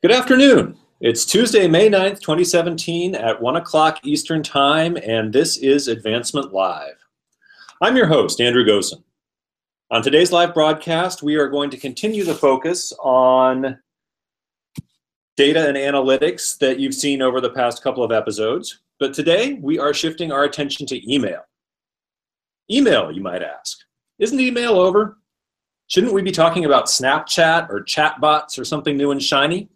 Good afternoon. It's Tuesday, May 9th, 2017 at 1 o'clock Eastern Time, and this is Advancement Live. I'm your host, Andrew Gossen. On today's live broadcast, we are going to continue the focus on data and analytics that you've seen over the past couple of episodes, but today we are shifting our attention to email. Email, you might ask. Isn't email over? Shouldn't we be talking about Snapchat or chatbots or something new and shiny?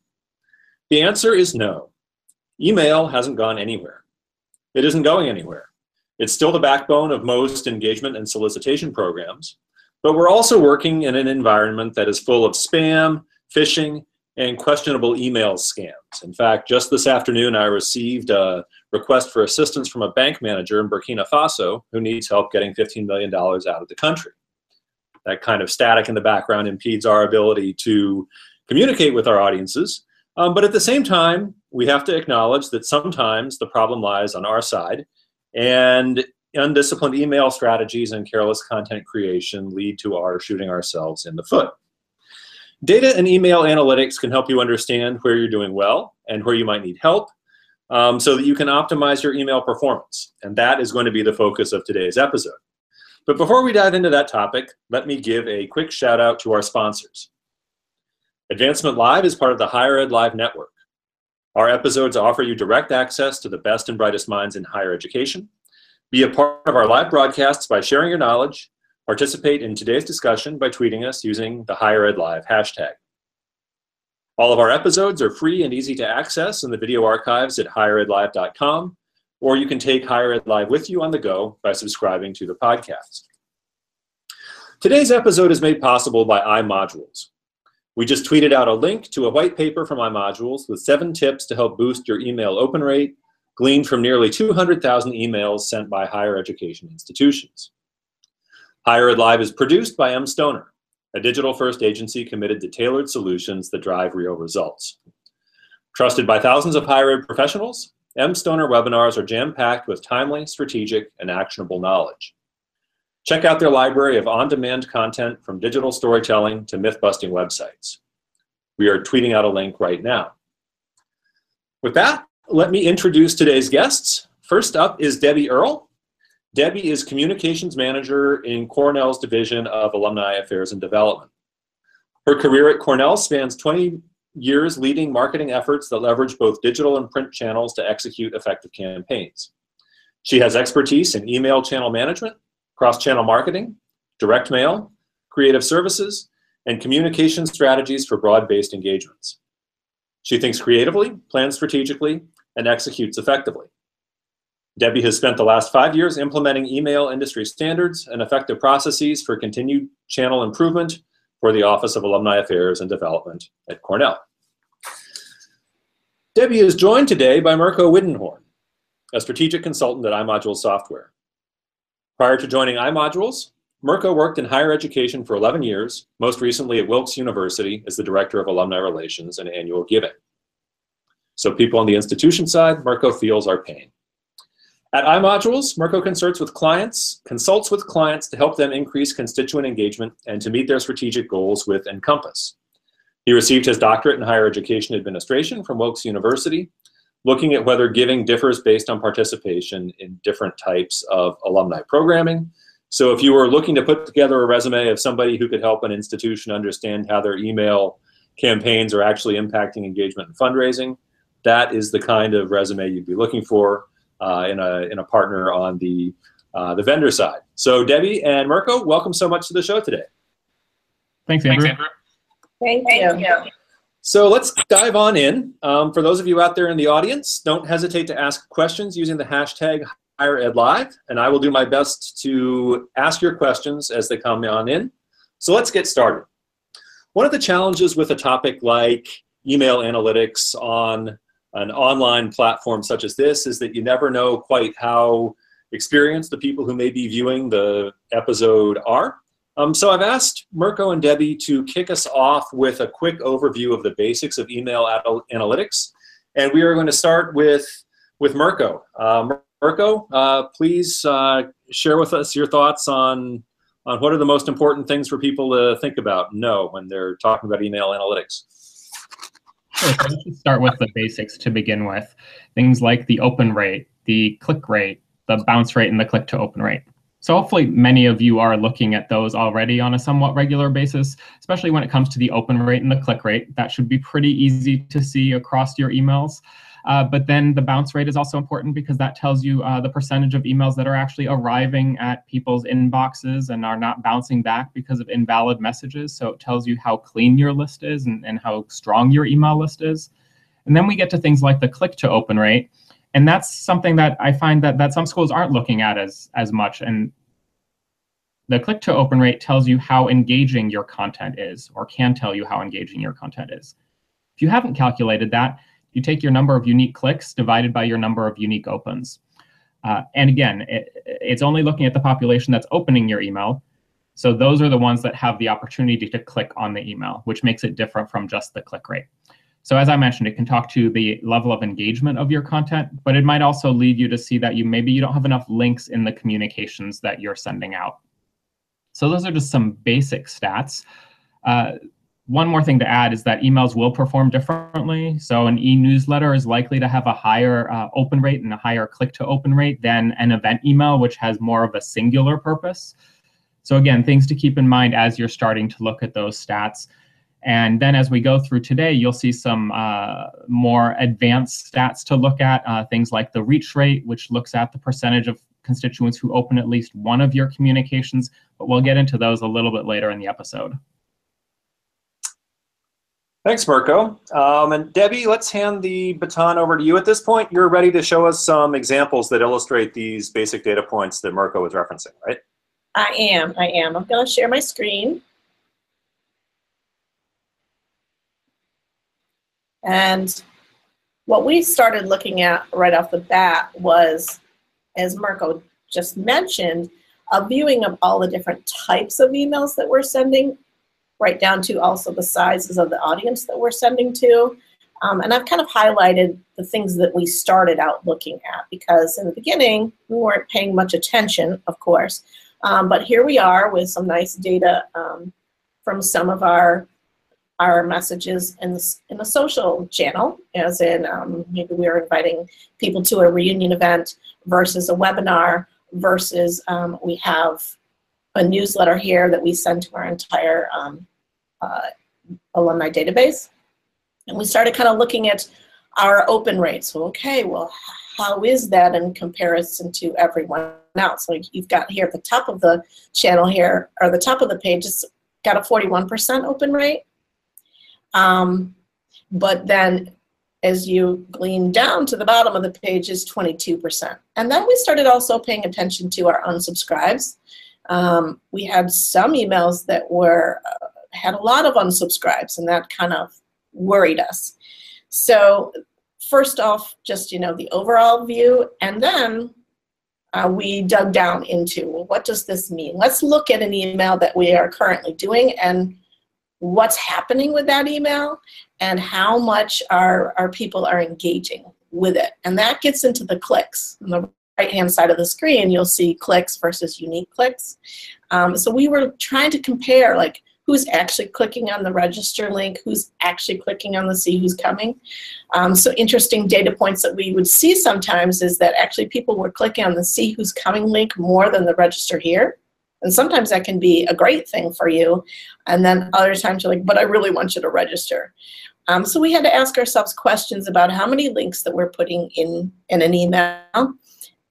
The answer is no. Email hasn't gone anywhere. It isn't going anywhere. It's still the backbone of most engagement and solicitation programs, but we're also working in an environment that is full of spam, phishing, and questionable email scams. In fact, just this afternoon, I received a request for assistance from a bank manager in Burkina Faso who needs help getting $15 million out of the country. That kind of static in the background impedes our ability to communicate with our audiences, um, but at the same time, we have to acknowledge that sometimes the problem lies on our side, and undisciplined email strategies and careless content creation lead to our shooting ourselves in the foot. Data and email analytics can help you understand where you're doing well and where you might need help um, so that you can optimize your email performance. And that is going to be the focus of today's episode. But before we dive into that topic, let me give a quick shout out to our sponsors. Advancement Live is part of the Higher Ed Live network. Our episodes offer you direct access to the best and brightest minds in higher education. Be a part of our live broadcasts by sharing your knowledge. Participate in today's discussion by tweeting us using the Higher Ed Live hashtag. All of our episodes are free and easy to access in the video archives at higheredlive.com, or you can take Higher Ed Live with you on the go by subscribing to the podcast. Today's episode is made possible by iModules, we just tweeted out a link to a white paper from iModules with seven tips to help boost your email open rate, gleaned from nearly 200,000 emails sent by higher education institutions. Higher Ed Live is produced by M. Stoner, a digital first agency committed to tailored solutions that drive real results. Trusted by thousands of higher ed professionals, M. Stoner webinars are jam packed with timely, strategic, and actionable knowledge. Check out their library of on-demand content from digital storytelling to myth-busting websites. We are tweeting out a link right now. With that, let me introduce today's guests. First up is Debbie Earle. Debbie is Communications Manager in Cornell's Division of Alumni Affairs and Development. Her career at Cornell spans 20 years leading marketing efforts that leverage both digital and print channels to execute effective campaigns. She has expertise in email channel management, cross-channel marketing, direct mail, creative services, and communication strategies for broad-based engagements. She thinks creatively, plans strategically, and executes effectively. Debbie has spent the last five years implementing email industry standards and effective processes for continued channel improvement for the Office of Alumni Affairs and Development at Cornell. Debbie is joined today by Mirko Widenhorn, a strategic consultant at iModule Software. Prior to joining iModules, Mirko worked in higher education for 11 years, most recently at Wilkes University as the Director of Alumni Relations and Annual Giving. So people on the institution side, Mirko feels our pain. At iModules, Mirko consults with clients, consults with clients to help them increase constituent engagement and to meet their strategic goals with Encompass. He received his doctorate in higher education administration from Wilkes University looking at whether giving differs based on participation in different types of alumni programming. So if you were looking to put together a resume of somebody who could help an institution understand how their email campaigns are actually impacting engagement and fundraising, that is the kind of resume you'd be looking for uh, in, a, in a partner on the, uh, the vendor side. So Debbie and Mirko, welcome so much to the show today. Thanks, Andrew. Thanks, Andrew. Thank you. Thank you. So let's dive on in. Um, for those of you out there in the audience, don't hesitate to ask questions using the hashtag HigherEdLive, and I will do my best to ask your questions as they come on in. So let's get started. One of the challenges with a topic like email analytics on an online platform such as this is that you never know quite how experienced the people who may be viewing the episode are. Um, so I've asked Mirko and Debbie to kick us off with a quick overview of the basics of email analytics. And we are going to start with, with Mirko. Uh, Mirko, uh, please uh, share with us your thoughts on, on what are the most important things for people to think about know when they're talking about email analytics. Sure. So let's start with the basics to begin with. Things like the open rate, the click rate, the bounce rate, and the click to open rate. So hopefully many of you are looking at those already on a somewhat regular basis, especially when it comes to the open rate and the click rate. That should be pretty easy to see across your emails. Uh, but then the bounce rate is also important because that tells you uh, the percentage of emails that are actually arriving at people's inboxes and are not bouncing back because of invalid messages. So it tells you how clean your list is and, and how strong your email list is. And then we get to things like the click to open rate and that's something that I find that that some schools aren't looking at as as much. And the click to open rate tells you how engaging your content is, or can tell you how engaging your content is. If you haven't calculated that, you take your number of unique clicks divided by your number of unique opens. Uh, and again, it, it's only looking at the population that's opening your email. So those are the ones that have the opportunity to click on the email, which makes it different from just the click rate. So as I mentioned, it can talk to the level of engagement of your content, but it might also lead you to see that you maybe you don't have enough links in the communications that you're sending out. So those are just some basic stats. Uh, one more thing to add is that emails will perform differently. So an e-newsletter is likely to have a higher uh, open rate and a higher click to open rate than an event email, which has more of a singular purpose. So again, things to keep in mind as you're starting to look at those stats. And then as we go through today, you'll see some uh, more advanced stats to look at, uh, things like the reach rate, which looks at the percentage of constituents who open at least one of your communications, but we'll get into those a little bit later in the episode. Thanks, Mirko. Um, and Debbie, let's hand the baton over to you at this point. You're ready to show us some examples that illustrate these basic data points that Mirko was referencing, right? I am, I am. I'm gonna share my screen. And what we started looking at right off the bat was, as Mirko just mentioned, a viewing of all the different types of emails that we're sending, right down to also the sizes of the audience that we're sending to. Um, and I've kind of highlighted the things that we started out looking at because in the beginning, we weren't paying much attention, of course. Um, but here we are with some nice data um, from some of our our messages in the, in social channel, as in um, maybe we're inviting people to a reunion event versus a webinar versus um, we have a newsletter here that we send to our entire um, uh, alumni database. And we started kind of looking at our open rates. Well, okay, well, how is that in comparison to everyone else? Like you've got here at the top of the channel here, or the top of the page, it's got a 41% open rate. Um, but then as you glean down to the bottom of the page is 22%. And then we started also paying attention to our unsubscribes. Um, we had some emails that were uh, had a lot of unsubscribes and that kind of worried us. So first off, just, you know, the overall view and then uh, we dug down into well, what does this mean? Let's look at an email that we are currently doing and what's happening with that email and how much our, our people are engaging with it. And that gets into the clicks. On the right hand side of the screen, you'll see clicks versus unique clicks. Um, so we were trying to compare like who's actually clicking on the register link, who's actually clicking on the see who's coming. Um, so interesting data points that we would see sometimes is that actually people were clicking on the see who's coming link more than the register here. And sometimes that can be a great thing for you. And then other times you're like, but I really want you to register. Um, so we had to ask ourselves questions about how many links that we're putting in, in an email.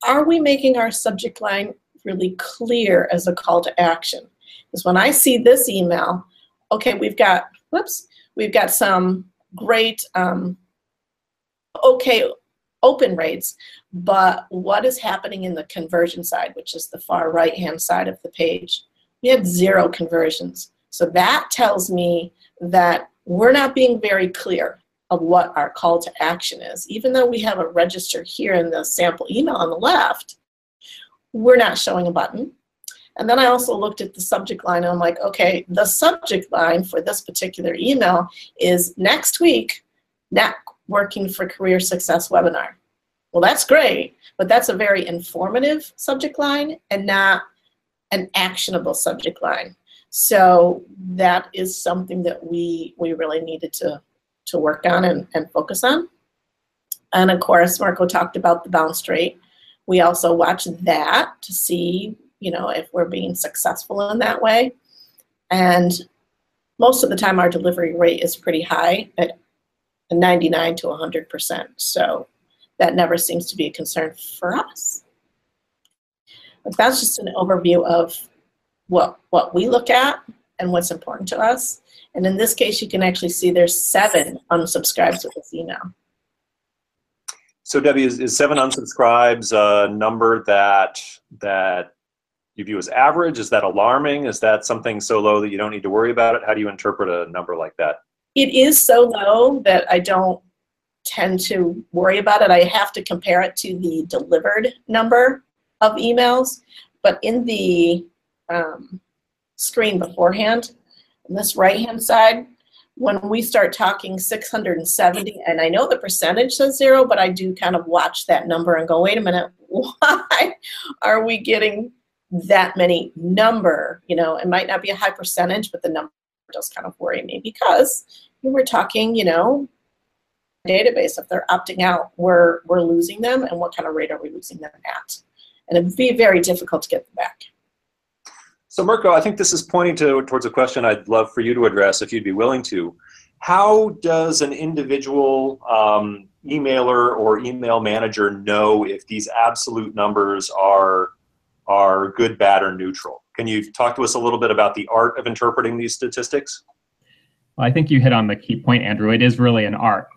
Are we making our subject line really clear as a call to action? Because when I see this email, okay, we've got, whoops, we've got some great, um, okay, open rates, but what is happening in the conversion side, which is the far right hand side of the page? We had zero conversions. So that tells me that we're not being very clear of what our call to action is. Even though we have a register here in the sample email on the left, we're not showing a button. And then I also looked at the subject line and I'm like, okay, the subject line for this particular email is next week, networking for career success webinar. Well, that's great, but that's a very informative subject line and not an actionable subject line. So that is something that we we really needed to to work on and, and focus on. And of course, Mirko talked about the bounce rate. We also watch that to see, you know, if we're being successful in that way. And most of the time, our delivery rate is pretty high at 99 to 100%. So that never seems to be a concern for us. But that's just an overview of what, what we look at and what's important to us. And in this case, you can actually see there's seven unsubscribes with this email. So Debbie, is, is seven unsubscribes a number that that you view as average? Is that alarming? Is that something so low that you don't need to worry about it? How do you interpret a number like that? It is so low that I don't tend to worry about it. I have to compare it to the delivered number of emails. But in the um, screen beforehand, on this right-hand side, when we start talking 670, and I know the percentage says zero, but I do kind of watch that number and go, wait a minute, why are we getting that many number? You know, it might not be a high percentage, but the number does kind of worry me because we're talking, you know, database. If they're opting out, we're, we're losing them, and what kind of rate are we losing them at? And it'd be very difficult to get them back. So Mirko, I think this is pointing to, towards a question I'd love for you to address if you'd be willing to. How does an individual um, emailer or email manager know if these absolute numbers are, are good, bad, or neutral? Can you talk to us a little bit about the art of interpreting these statistics? Well, I think you hit on the key point, Andrew. It is really an art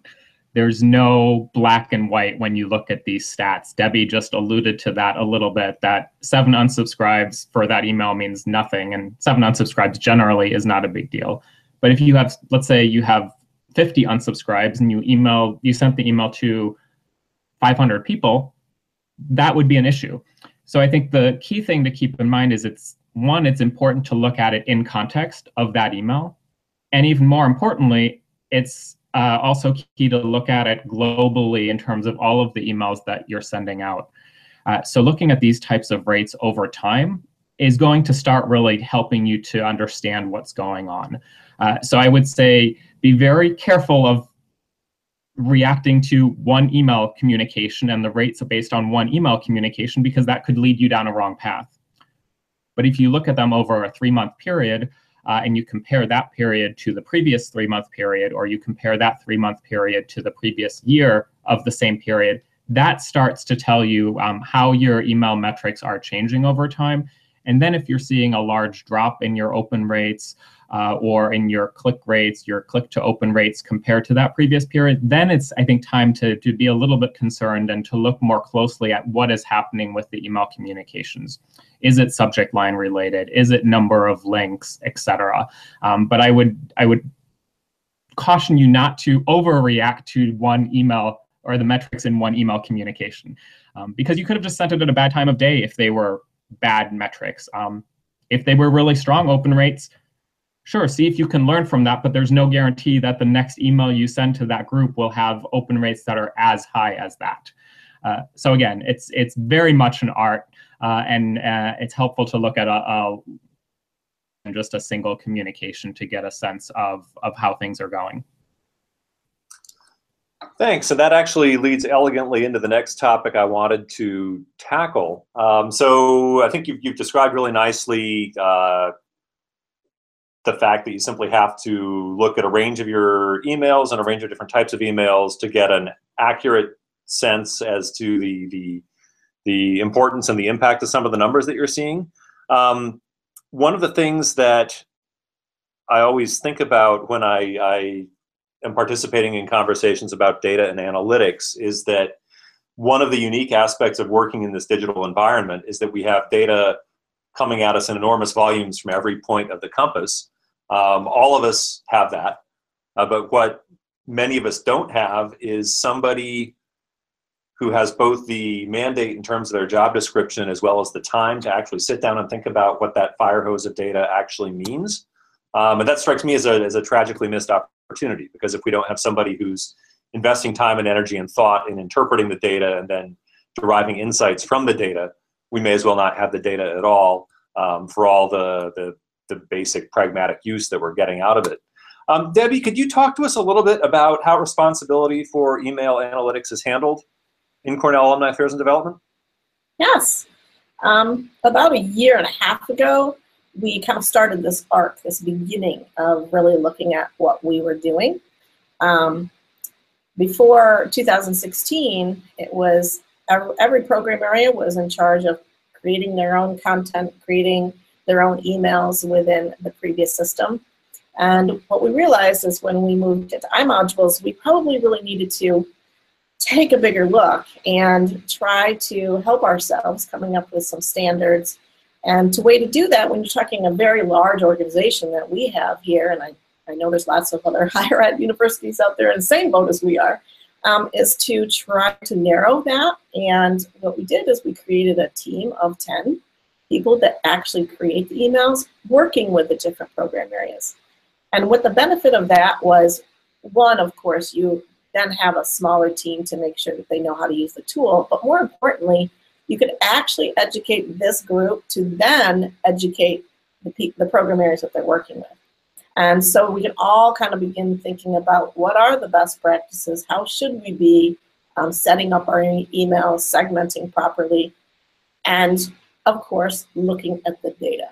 there's no black and white when you look at these stats. Debbie just alluded to that a little bit that seven unsubscribes for that email means nothing, and seven unsubscribes generally is not a big deal. But if you have, let's say you have 50 unsubscribes and you email, you sent the email to 500 people, that would be an issue. So I think the key thing to keep in mind is it's one, it's important to look at it in context of that email. And even more importantly, it's uh, also key to look at it globally in terms of all of the emails that you're sending out. Uh, so looking at these types of rates over time is going to start really helping you to understand what's going on. Uh, so I would say be very careful of reacting to one email communication and the rates are based on one email communication because that could lead you down a wrong path. But if you look at them over a three month period, uh, and you compare that period to the previous three month period, or you compare that three month period to the previous year of the same period, that starts to tell you um, how your email metrics are changing over time. And then if you're seeing a large drop in your open rates uh, or in your click rates, your click to open rates compared to that previous period, then it's, I think, time to, to be a little bit concerned and to look more closely at what is happening with the email communications. Is it subject line related? Is it number of links, etc.? Um, but I would I would caution you not to overreact to one email or the metrics in one email communication, um, because you could have just sent it at a bad time of day if they were bad metrics. Um, if they were really strong open rates, sure, see if you can learn from that, but there's no guarantee that the next email you send to that group will have open rates that are as high as that. Uh, so again, it's it's very much an art, uh, and uh, it's helpful to look at a, a just a single communication to get a sense of of how things are going. Thanks. So that actually leads elegantly into the next topic I wanted to tackle. Um, so I think you've, you've described really nicely uh, the fact that you simply have to look at a range of your emails and a range of different types of emails to get an accurate sense as to the the the importance and the impact of some of the numbers that you're seeing. Um, one of the things that I always think about when I, I am participating in conversations about data and analytics is that one of the unique aspects of working in this digital environment is that we have data coming at us in enormous volumes from every point of the compass. Um, all of us have that, uh, but what many of us don't have is somebody who has both the mandate in terms of their job description as well as the time to actually sit down and think about what that fire hose of data actually means. Um, and that strikes me as a, as a tragically missed opportunity because if we don't have somebody who's investing time and energy and thought in interpreting the data and then deriving insights from the data, we may as well not have the data at all um, for all the, the, the, basic pragmatic use that we're getting out of it. Um, Debbie, could you talk to us a little bit about how responsibility for email analytics is handled in Cornell Alumni Affairs and Development? Yes. Um, about a year and a half ago, we kind of started this arc, this beginning of really looking at what we were doing. Um, before 2016, it was every program area was in charge of creating their own content, creating their own emails within the previous system. And what we realized is when we moved into iModules, we probably really needed to take a bigger look and try to help ourselves coming up with some standards. And the way to do that when you're talking a very large organization that we have here, and I, I know there's lots of other higher ed universities out there in the same boat as we are, um, is to try to narrow that. And what we did is we created a team of 10 people that actually create the emails working with the different program areas. And what the benefit of that was, one, of course, you then have a smaller team to make sure that they know how to use the tool. But more importantly, you could actually educate this group to then educate the, the program areas that they're working with. And so we can all kind of begin thinking about what are the best practices, how should we be um, setting up our emails, segmenting properly, and of course, looking at the data.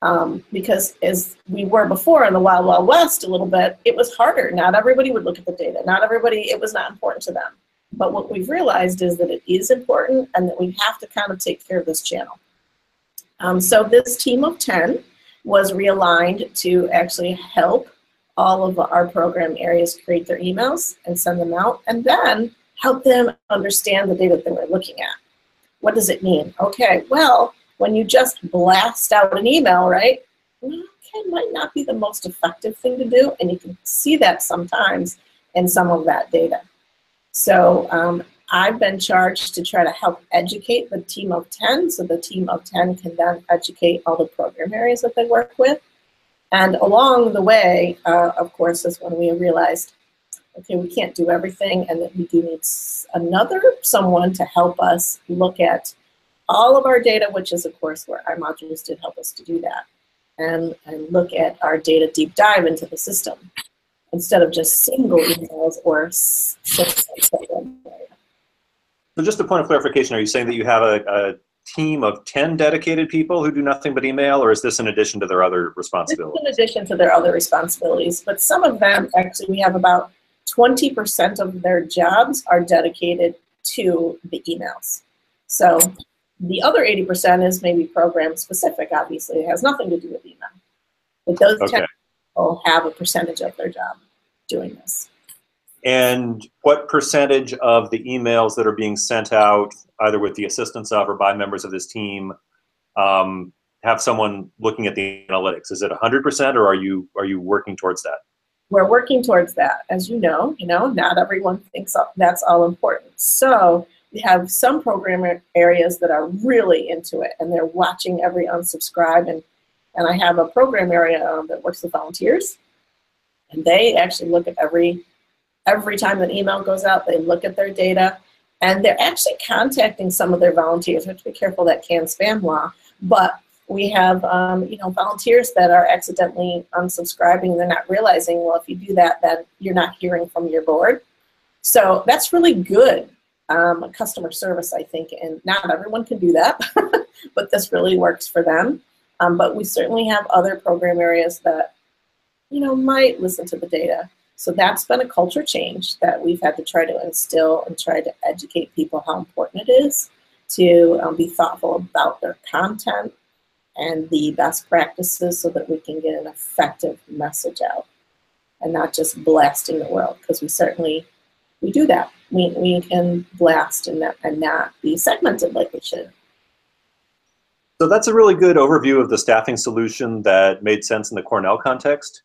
Um, because as we were before in the Wild Wild West a little bit, it was harder. Not everybody would look at the data. Not everybody, it was not important to them. But what we've realized is that it is important and that we have to kind of take care of this channel. Um, so this team of 10 was realigned to actually help all of our program areas create their emails and send them out, and then help them understand the data that we're looking at. What does it mean? Okay, well, when you just blast out an email, right? Okay, might not be the most effective thing to do, and you can see that sometimes in some of that data. So um, I've been charged to try to help educate the team of 10, so the team of 10 can then educate all the program areas that they work with. And along the way, uh, of course, is when we realized, okay, we can't do everything, and that we do need another someone to help us look at all of our data, which is of course where iModules did help us to do that, and, and look at our data deep dive into the system instead of just single emails or So just a point of clarification, are you saying that you have a, a team of 10 dedicated people who do nothing but email, or is this in addition to their other responsibilities? in addition to their other responsibilities, but some of them, actually, we have about 20% of their jobs are dedicated to the emails. So the other 80% is maybe program specific, obviously. It has nothing to do with email. But those okay. 10 people have a percentage of their job doing this. And what percentage of the emails that are being sent out, either with the assistance of or by members of this team, um, have someone looking at the analytics? Is it 100% or are you, are you working towards that? We're working towards that. As you know, you know, not everyone thinks that's all important. So we have some program areas that are really into it and they're watching every unsubscribe and and I have a program area um, that works with volunteers and they actually look at every every time an email goes out they look at their data and they're actually contacting some of their volunteers we have to be careful that CAN-SPAM law but we have um, you know volunteers that are accidentally unsubscribing they're not realizing well if you do that then you're not hearing from your board so that's really good um, customer service, I think, and not everyone can do that, but this really works for them. Um, but we certainly have other program areas that, you know, might listen to the data. So that's been a culture change that we've had to try to instill and try to educate people how important it is to um, be thoughtful about their content and the best practices so that we can get an effective message out and not just blasting the world because we certainly we do that we, we can blast and not, and not be segmented like we should. So that's a really good overview of the staffing solution that made sense in the Cornell context.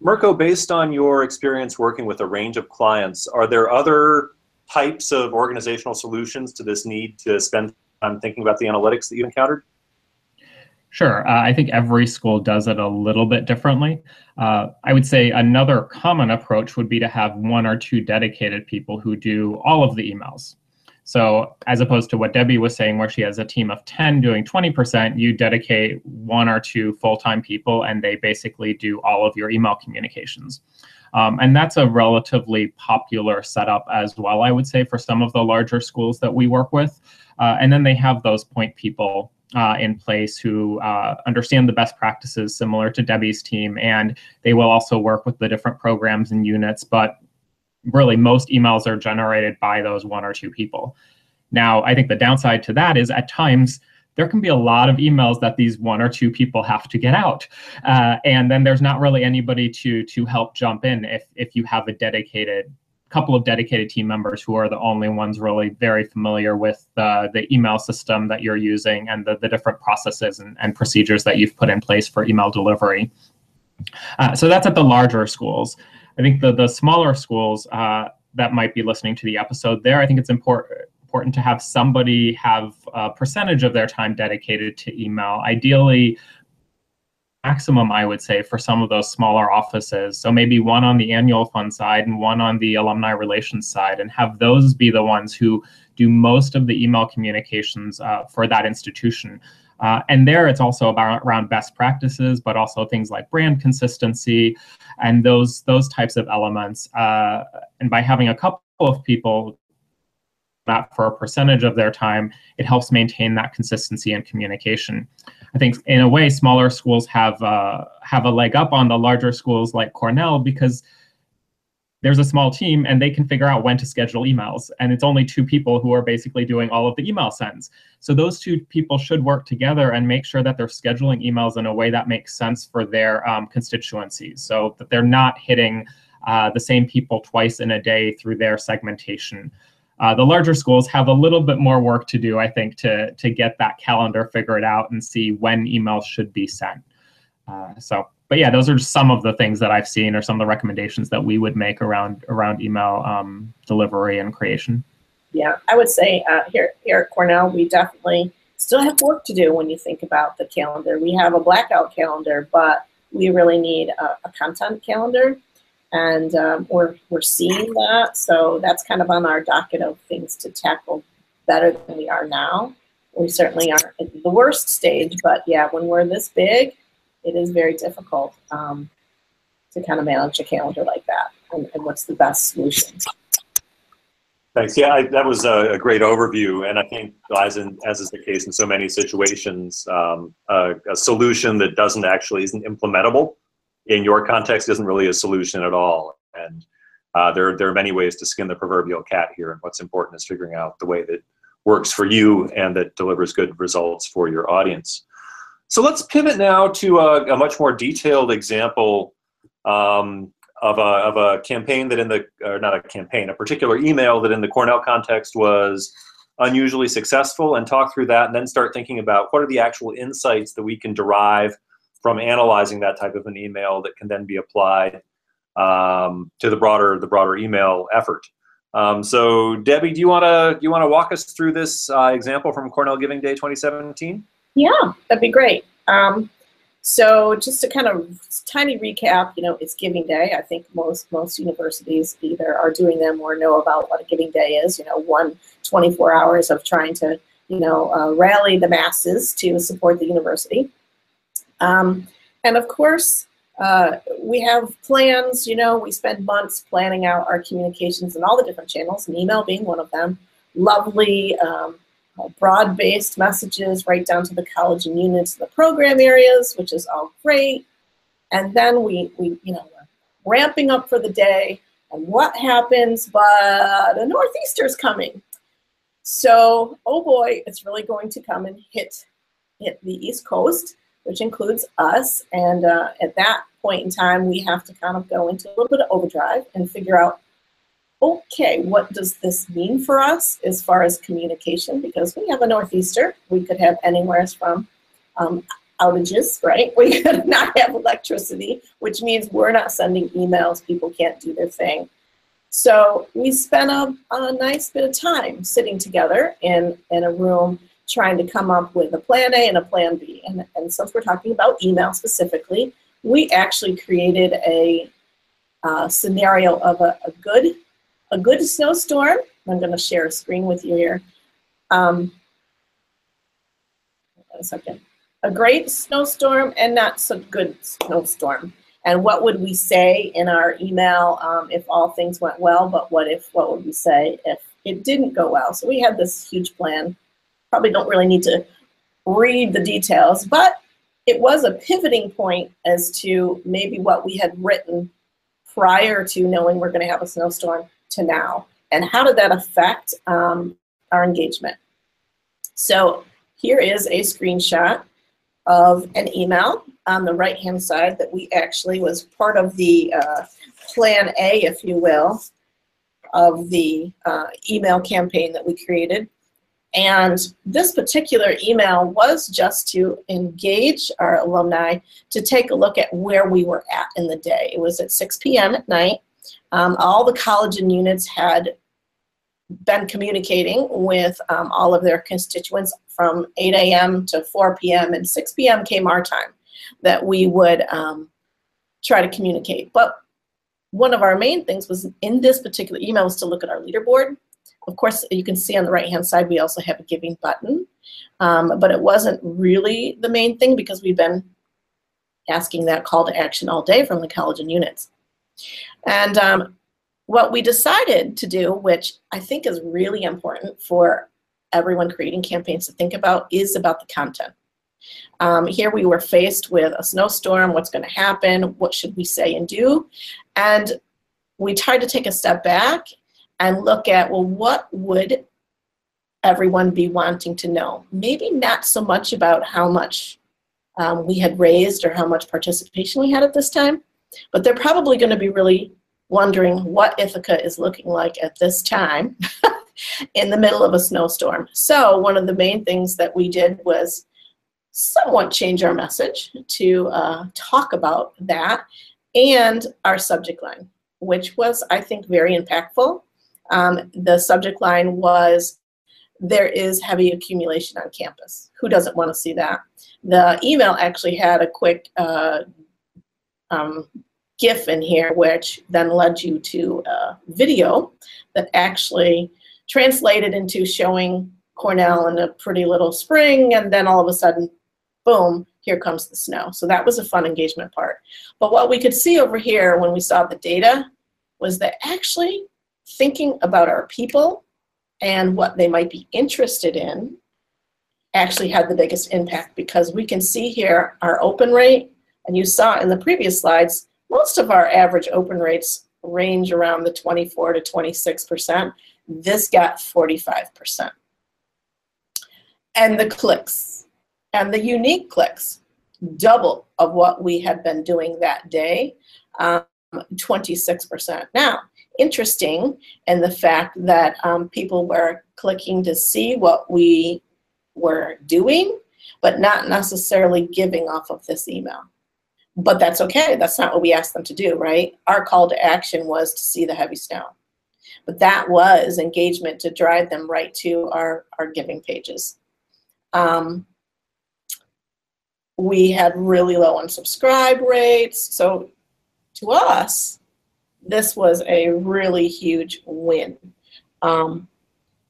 Mirko, based on your experience working with a range of clients, are there other types of organizational solutions to this need to spend time thinking about the analytics that you encountered? Sure. Uh, I think every school does it a little bit differently. Uh, I would say another common approach would be to have one or two dedicated people who do all of the emails. So as opposed to what Debbie was saying, where she has a team of 10 doing 20%, you dedicate one or two full-time people and they basically do all of your email communications. Um, and that's a relatively popular setup as well, I would say, for some of the larger schools that we work with. Uh, and then they have those point people uh, in place who uh, understand the best practices similar to Debbie's team, and they will also work with the different programs and units. But really most emails are generated by those one or two people. Now, I think the downside to that is at times there can be a lot of emails that these one or two people have to get out, uh, and then there's not really anybody to to help jump in if if you have a dedicated couple of dedicated team members who are the only ones really very familiar with the email system that you're using and the, the different processes and, and procedures that you've put in place for email delivery. Uh, so that's at the larger schools. I think the the smaller schools uh, that might be listening to the episode there, I think it's important important to have somebody have a percentage of their time dedicated to email. Ideally, maximum, I would say, for some of those smaller offices. So maybe one on the annual fund side and one on the alumni relations side, and have those be the ones who do most of the email communications uh, for that institution. Uh, and there it's also about around best practices, but also things like brand consistency and those those types of elements. Uh, and by having a couple of people that for a percentage of their time, it helps maintain that consistency and communication. I think in a way, smaller schools have uh, have a leg up on the larger schools like Cornell because there's a small team and they can figure out when to schedule emails. And it's only two people who are basically doing all of the email sends. So those two people should work together and make sure that they're scheduling emails in a way that makes sense for their um, constituencies so that they're not hitting uh, the same people twice in a day through their segmentation. Uh, the larger schools have a little bit more work to do, I think, to, to get that calendar figured out and see when emails should be sent. Uh, so but yeah, those are some of the things that I've seen or some of the recommendations that we would make around around email um, delivery and creation. Yeah, I would say uh, here here at Cornell, we definitely still have work to do when you think about the calendar. We have a blackout calendar, but we really need a, a content calendar, and um, we're we're seeing that. So that's kind of on our docket of things to tackle better than we are now. We certainly aren't at the worst stage, but yeah, when we're this big it is very difficult um, to kind of manage a calendar like that and, and what's the best solution. Thanks. Yeah, I, that was a, a, great overview, and I think, as in, as is the case in so many situations, um, a, a, solution that doesn't actually isn't implementable in your context isn't really a solution at all. And uh, there there are many ways to skin the proverbial cat here, and what's important is figuring out the way that works for you and that delivers good results for your audience. So let's pivot now to a, a much more detailed example um, of, a, of a campaign that in the, or not a campaign, a particular email that in the Cornell context was unusually successful and talk through that and then start thinking about what are the actual insights that we can derive from analyzing that type of an email that can then be applied um, to the broader the broader email effort. Um, so Debbie, do you want to you want to walk us through this uh, example from Cornell Giving Day 2017? Yeah, that'd be great. Um, so just to kind of tiny recap, you know, it's Giving Day. I think most most universities either are doing them or know about what a Giving Day is. You know, one 24 hours of trying to you know uh, rally the masses to support the university. Um, and of course, uh, we have plans. You know, we spend months planning out our communications and all the different channels, and email being one of them. Lovely. Um, uh, broad-based messages right down to the college and units and the program areas, which is all great. And then we, we you know, ramping up for the day. And what happens? But a northeaster's coming. So, oh boy, it's really going to come and hit hit the East Coast, which includes us. And uh, at that point in time, we have to kind of go into a little bit of overdrive and figure out okay, what does this mean for us as far as communication? Because we have a Northeaster, we could have anywhere from um, outages, right? We could not have electricity, which means we're not sending emails, people can't do their thing. So we spent a, a nice bit of time sitting together in, in a room trying to come up with a plan A and a plan B. And, and since we're talking about email specifically, we actually created a uh, scenario of a, a good a good snowstorm I'm going to share a screen with you here. Um, a second. A great snowstorm and not so good snowstorm. And what would we say in our email um, if all things went well? But what if? What would we say if it didn't go well? So we had this huge plan. Probably don't really need to read the details, but it was a pivoting point as to maybe what we had written prior to knowing we're going to have a snowstorm to now. And how did that affect um, our engagement? So here is a screenshot of an email on the right hand side that we actually was part of the uh, plan A, if you will, of the uh, email campaign that we created. And this particular email was just to engage our alumni to take a look at where we were at in the day. It was at 6 p.m. at night. Um, all the college and units had been communicating with um, all of their constituents from 8 a.m. to 4 p.m. and 6 p.m. came our time that we would um, try to communicate. But one of our main things was in this particular email was to look at our leaderboard of course, you can see on the right-hand side, we also have a giving button, um, but it wasn't really the main thing because we've been asking that call to action all day from the college and units. And um, what we decided to do, which I think is really important for everyone creating campaigns to think about, is about the content. Um, here we were faced with a snowstorm, what's going to happen, what should we say and do, and we tried to take a step back and look at, well, what would everyone be wanting to know? Maybe not so much about how much um, we had raised or how much participation we had at this time, but they're probably going to be really wondering what Ithaca is looking like at this time in the middle of a snowstorm. So one of the main things that we did was somewhat change our message to uh, talk about that and our subject line, which was, I think, very impactful um, the subject line was there is heavy accumulation on campus. Who doesn't want to see that? The email actually had a quick uh, um, GIF in here, which then led you to a video that actually translated into showing Cornell in a pretty little spring, and then all of a sudden, boom, here comes the snow. So that was a fun engagement part. But what we could see over here when we saw the data was that actually thinking about our people and what they might be interested in actually had the biggest impact because we can see here our open rate, and you saw in the previous slides, most of our average open rates range around the 24 to 26%. This got 45%. And the clicks, and the unique clicks, double of what we had been doing that day, um, 26%. Now, interesting and the fact that um, people were clicking to see what we were doing, but not necessarily giving off of this email. But that's okay. That's not what we asked them to do, right? Our call to action was to see the heavy snow. But that was engagement to drive them right to our, our giving pages. Um, we had really low unsubscribe rates. So to us, this was a really huge win. Um,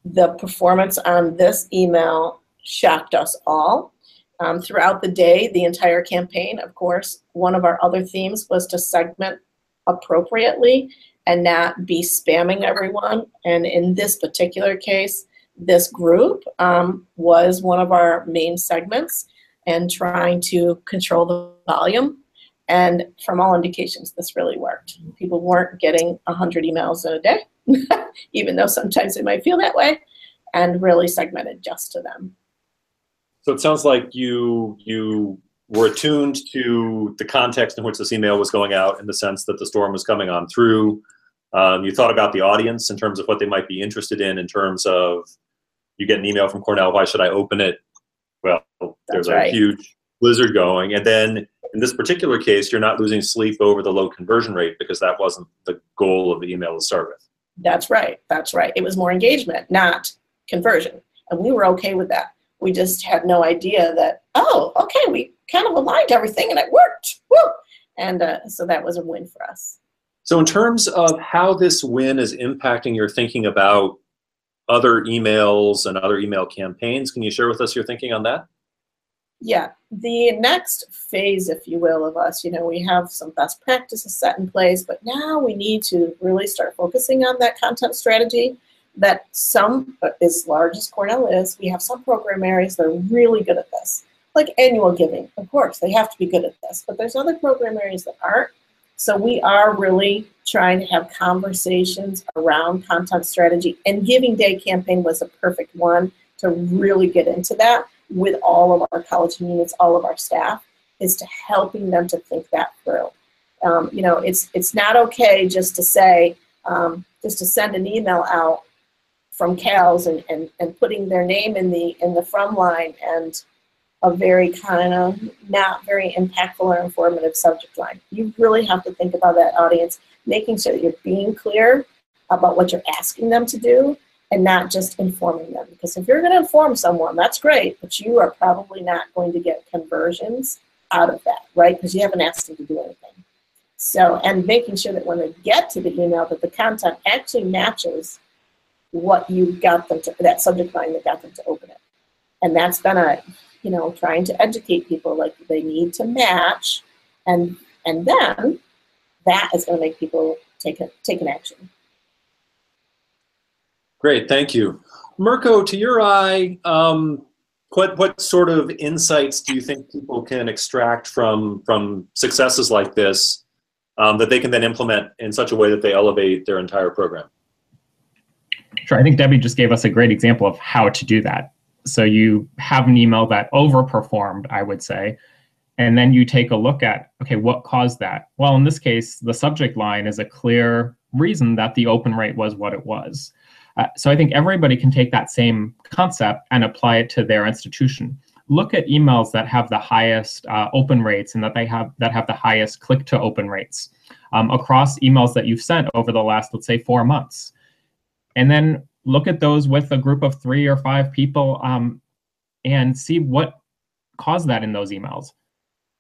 the performance on this email shocked us all. Um, throughout the day, the entire campaign, of course, one of our other themes was to segment appropriately and not be spamming everyone. And in this particular case, this group um, was one of our main segments and trying to control the volume and from all indications, this really worked. People weren't getting 100 emails in a day, even though sometimes they might feel that way, and really segmented just to them. So it sounds like you you were attuned to the context in which this email was going out, in the sense that the storm was coming on through. Um, you thought about the audience in terms of what they might be interested in, in terms of you get an email from Cornell, why should I open it? Well, there's a huge blizzard going, and then in this particular case, you're not losing sleep over the low conversion rate because that wasn't the goal of the email to start with. That's right. That's right. It was more engagement, not conversion. And we were okay with that. We just had no idea that, oh, okay, we kind of aligned everything and it worked. Woo! And uh, so that was a win for us. So, in terms of how this win is impacting your thinking about other emails and other email campaigns. Can you share with us your thinking on that? Yeah, the next phase, if you will, of us, you know, we have some best practices set in place, but now we need to really start focusing on that content strategy that some, as large as Cornell is, we have some program areas that are really good at this. Like annual giving, of course, they have to be good at this, but there's other program areas that aren't. So we are really trying to have conversations around content strategy, and Giving Day campaign was a perfect one to really get into that with all of our college units, all of our staff, is to helping them to think that through. Um, you know, it's it's not okay just to say, um, just to send an email out from CALS and, and, and putting their name in the in the from line and a very kind of not very impactful or informative subject line. You really have to think about that audience, making sure that you're being clear about what you're asking them to do and not just informing them. Because if you're going to inform someone, that's great, but you are probably not going to get conversions out of that, right? Because you haven't asked them to do anything. So, and making sure that when they get to the email, that the content actually matches what you got them to, that subject line that got them to open it. And that's been a, you know, trying to educate people like they need to match, and and then that is going to make people take a, take an action. Great, thank you. Mirko, to your eye, um, what what sort of insights do you think people can extract from from successes like this um, that they can then implement in such a way that they elevate their entire program? Sure, I think Debbie just gave us a great example of how to do that. So you have an email that overperformed, I would say, and then you take a look at okay, what caused that? Well, in this case, the subject line is a clear reason that the open rate was what it was. Uh, so I think everybody can take that same concept and apply it to their institution. Look at emails that have the highest uh, open rates and that they have that have the highest click to open rates um, across emails that you've sent over the last, let's say, four months, and then look at those with a group of three or five people um, and see what caused that in those emails.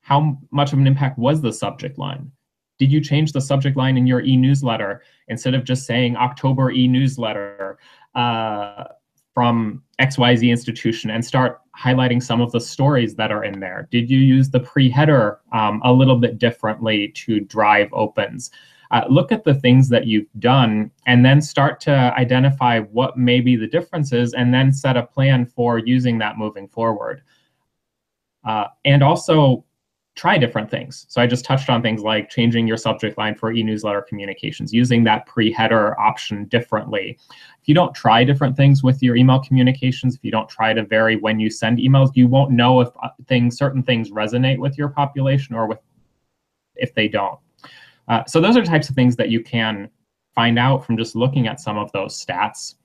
How much of an impact was the subject line? Did you change the subject line in your e-newsletter instead of just saying October e-newsletter uh, from XYZ institution and start highlighting some of the stories that are in there? Did you use the pre-header um, a little bit differently to drive opens? Uh, look at the things that you've done and then start to identify what may be the differences and then set a plan for using that moving forward. Uh, and also try different things. So I just touched on things like changing your subject line for e-newsletter communications, using that pre-header option differently. If you don't try different things with your email communications, if you don't try to vary when you send emails, you won't know if uh, things certain things resonate with your population or with if they don't. Uh, so those are types of things that you can find out from just looking at some of those stats.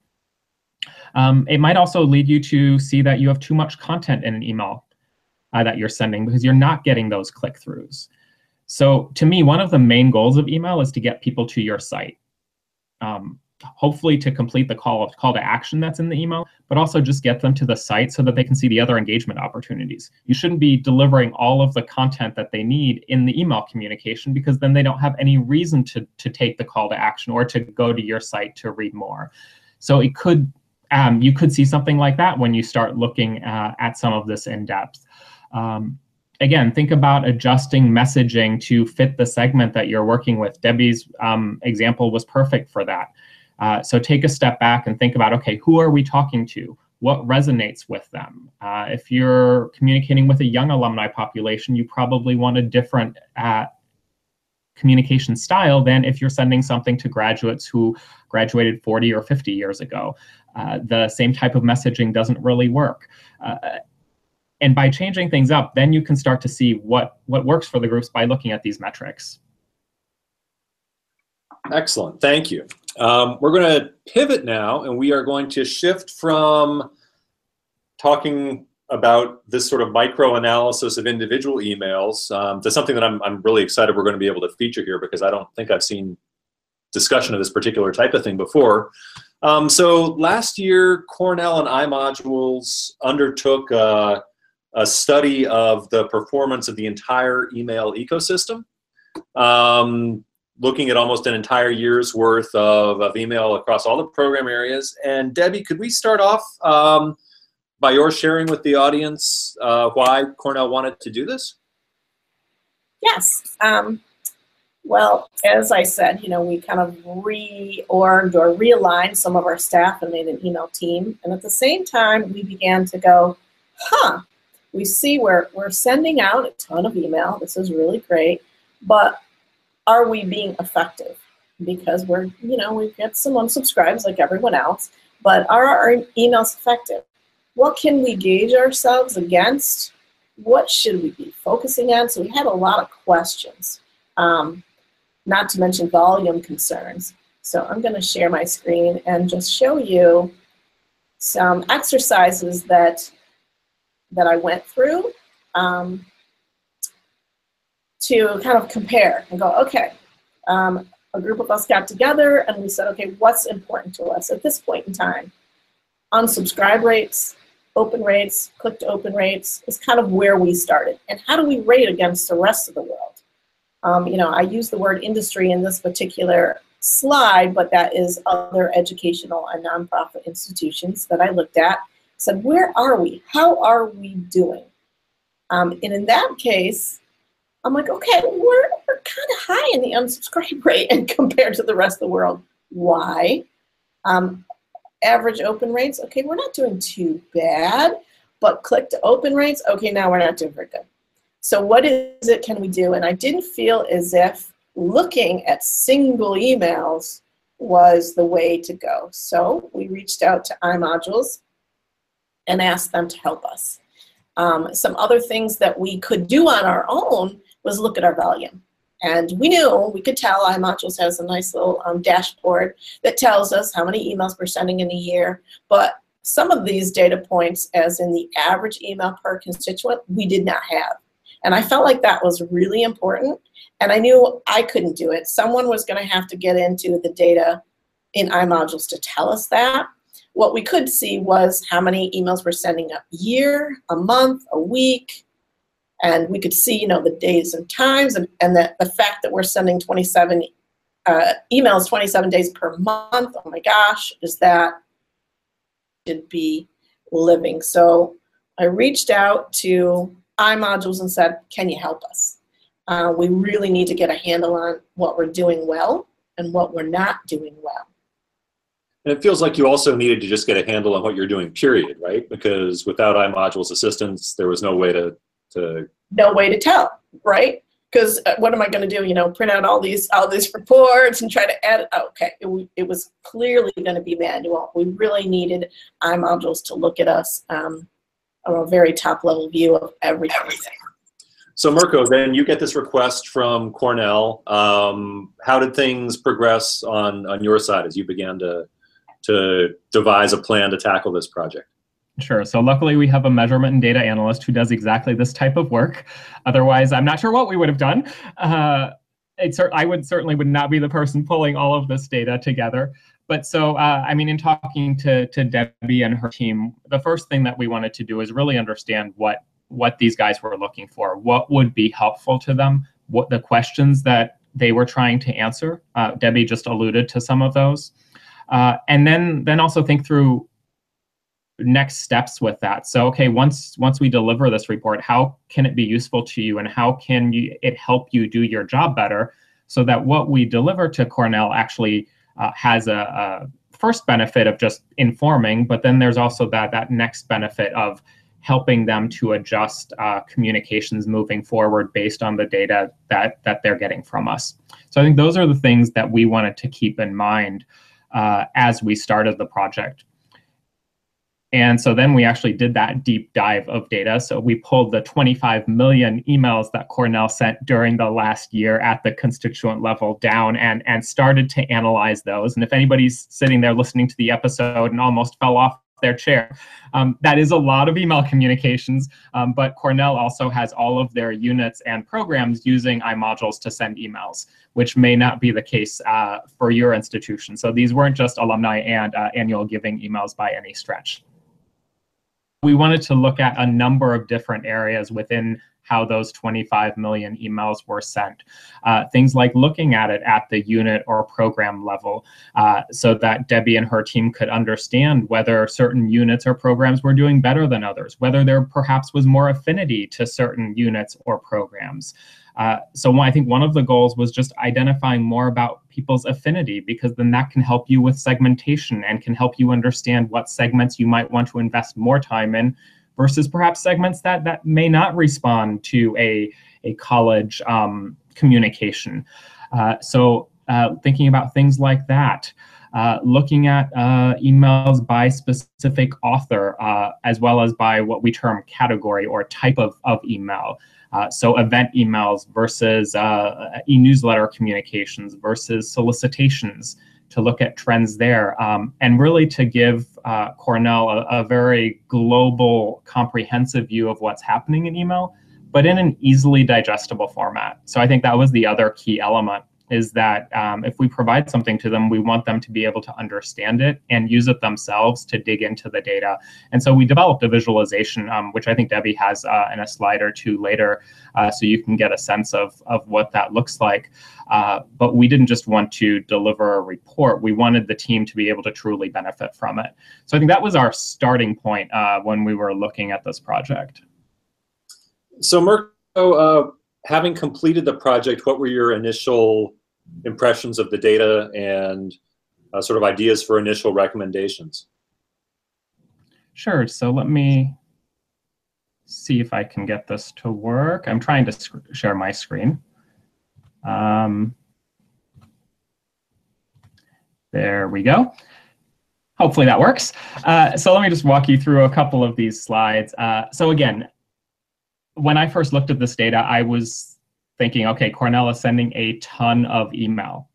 Um, it might also lead you to see that you have too much content in an email uh, that you're sending because you're not getting those click throughs. So to me, one of the main goals of email is to get people to your site. Um, hopefully to complete the call of call to action that's in the email, but also just get them to the site so that they can see the other engagement opportunities. You shouldn't be delivering all of the content that they need in the email communication because then they don't have any reason to, to take the call to action or to go to your site to read more. So it could um, you could see something like that when you start looking uh, at some of this in depth. Um, again, think about adjusting messaging to fit the segment that you're working with. Debbie's um, example was perfect for that. Uh, so take a step back and think about, okay, who are we talking to? What resonates with them? Uh, if you're communicating with a young alumni population, you probably want a different uh, communication style than if you're sending something to graduates who graduated 40 or 50 years ago. Uh, the same type of messaging doesn't really work. And by changing things up, then you can start to see what, what works for the groups by looking at these metrics. Excellent, thank you. Um, we're going to pivot now, and we are going to shift from talking about this sort of micro analysis of individual emails um, to something that I'm, I'm really excited we're going to be able to feature here because I don't think I've seen discussion of this particular type of thing before. Um, so last year, Cornell and iModules undertook a, a study of the performance of the entire email ecosystem. Um, looking at almost an entire year's worth of, of email across all the program areas. And Debbie, could we start off um, by your sharing with the audience uh, why Cornell wanted to do this? Yes. Um, well, as I said, you know, we kind of reorged or realigned some of our staff and made an email team. And at the same time, we began to go, huh, we see we're, we're sending out a ton of email. This is really great. But are we being effective? Because we're, you know, we get some unsubscribes like everyone else, but are our emails effective? What can we gauge ourselves against? What should we be focusing on? So we had a lot of questions, um, not to mention volume concerns. So I'm going to share my screen and just show you some exercises that that I went through. Um, to kind of compare and go, okay, um, a group of us got together and we said, okay, what's important to us at this point in time? Unsubscribe rates, open rates, click to open rates is kind of where we started. And how do we rate against the rest of the world? Um, you know, I use the word industry in this particular slide, but that is other educational and nonprofit institutions that I looked at. Said, where are we? How are we doing? Um, and in that case, I'm like, okay, we're, we're kind of high in the unsubscribe rate and compared to the rest of the world. Why? Um, average open rates, okay, we're not doing too bad, but click to open rates, okay, now we're not doing very good. So what is it can we do? And I didn't feel as if looking at single emails was the way to go. So we reached out to iModules and asked them to help us. Um, some other things that we could do on our own was look at our volume. And we knew, we could tell iModules has a nice little um, dashboard that tells us how many emails we're sending in a year. But some of these data points, as in the average email per constituent, we did not have. And I felt like that was really important. And I knew I couldn't do it. Someone was going to have to get into the data in iModules to tell us that. What we could see was how many emails we're sending a year, a month, a week, and we could see, you know, the days and times, and, and the, the fact that we're sending 27 uh, emails 27 days per month. Oh my gosh, is that should be living. So I reached out to iModules and said, can you help us? Uh, we really need to get a handle on what we're doing well and what we're not doing well. And it feels like you also needed to just get a handle on what you're doing, period, right? Because without iModules assistance, there was no way to to no way to tell, right? Because uh, what am I going to do? You know, print out all these all these reports and try to edit. Oh, okay, it, it was clearly going to be manual. We really needed iModules to look at us um, on a very top level view of everything. So Mirko, then you get this request from Cornell. Um, how did things progress on on your side as you began to to devise a plan to tackle this project? Sure. So luckily we have a measurement and data analyst who does exactly this type of work. Otherwise, I'm not sure what we would have done. Uh, I would certainly would not be the person pulling all of this data together. But so, uh, I mean, in talking to, to Debbie and her team, the first thing that we wanted to do is really understand what what these guys were looking for, what would be helpful to them, what the questions that they were trying to answer. Uh, Debbie just alluded to some of those, uh, and then then also think through next steps with that. So okay once once we deliver this report how can it be useful to you and how can you, it help you do your job better so that what we deliver to cornell actually uh, has a, a, first benefit of just informing but then there's also that that next benefit of helping them to adjust uh, communications moving forward based on the data that that they're getting from us. So i think those are the things that we wanted to keep in mind uh, as we started the project and so then we actually did that deep dive of data. So we pulled the 25 million emails that Cornell sent during the last year at the constituent level down and, and started to analyze those. And if anybody's sitting there listening to the episode and almost fell off their chair, um, that is a lot of email communications. Um, but Cornell also has all of their units and programs using iModules to send emails, which may not be the case uh, for your institution. So these weren't just alumni and uh, annual giving emails by any stretch we wanted to look at a number of different areas within how those 25 million emails were sent. Uh, things like looking at it at the unit or program level uh, so that Debbie and her team could understand whether certain units or programs were doing better than others, whether there perhaps was more affinity to certain units or programs. Uh, so I think one of the goals was just identifying more about people's affinity because then that can help you with segmentation and can help you understand what segments you might want to invest more time in versus perhaps segments that that may not respond to a, a college um, communication. Uh, so uh, thinking about things like that. Uh, looking at uh, emails by specific author uh, as well as by what we term category or type of, of email. Uh, so event emails versus uh, e-newsletter communications versus solicitations to look at trends there um, and really to give uh, Cornell a, a, very global, comprehensive view of what's happening in email, but in an easily digestible format. So I think that was the other key element is that um, if we provide something to them, we want them to be able to understand it and use it themselves to dig into the data. And so we developed a visualization, um, which I think Debbie has uh, in a slide or two later, uh, so you can get a sense of, of what that looks like. Uh, but we didn't just want to deliver a report, we wanted the team to be able to truly benefit from it. So I think that was our starting point uh, when we were looking at this project. So Mirko, uh, having completed the project, what were your initial impressions of the data and uh, sort of ideas for initial recommendations? Sure. So let me see if I can get this to work. I'm trying to share my screen. Um, there we go. Hopefully that works. Uh, so let me just walk you through a couple of these slides. Uh, so again, when I first looked at this data, I was thinking, okay, Cornell is sending a ton of email.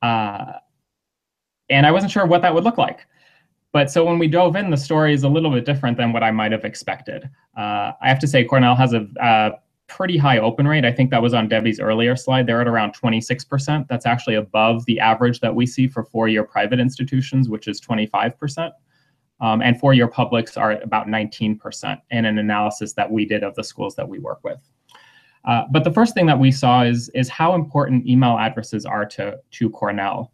Uh, and I wasn't sure what that would look like. But so when we dove in, the story is a little bit different than what I might have expected. Uh, I have to say, Cornell has a, pretty high open rate. I think that was on Debbie's earlier slide. They're at around 26%. That's actually above the average that we see for four-year private institutions, which is 25%. Um, and four-year publics are at about 19% in an analysis that we did of the schools that we work with. Uh, but the first thing that we saw is, is how important email addresses are to, to Cornell.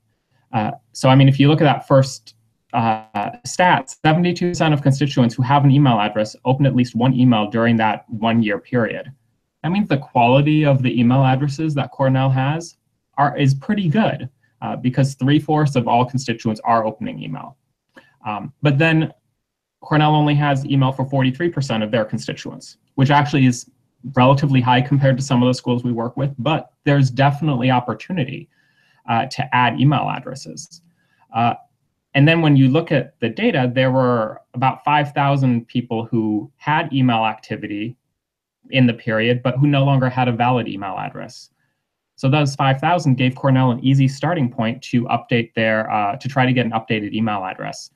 Uh, so, I mean, if you look at that first uh, stat, 72% of constituents who have an email address open at least one email during that one year period. That means the quality of the email addresses that Cornell has are, is pretty good uh, because three-fourths of all constituents are opening email. Um, but then Cornell only has email for 43% of their constituents, which actually is relatively high compared to some of the schools we work with, but there's definitely opportunity uh, to add email addresses. Uh, and then when you look at the data, there were about 5,000 people who had email activity in the period, but who no longer had a valid email address. So those 5,000 gave Cornell an easy starting point to update their, uh, to try to get an updated email address.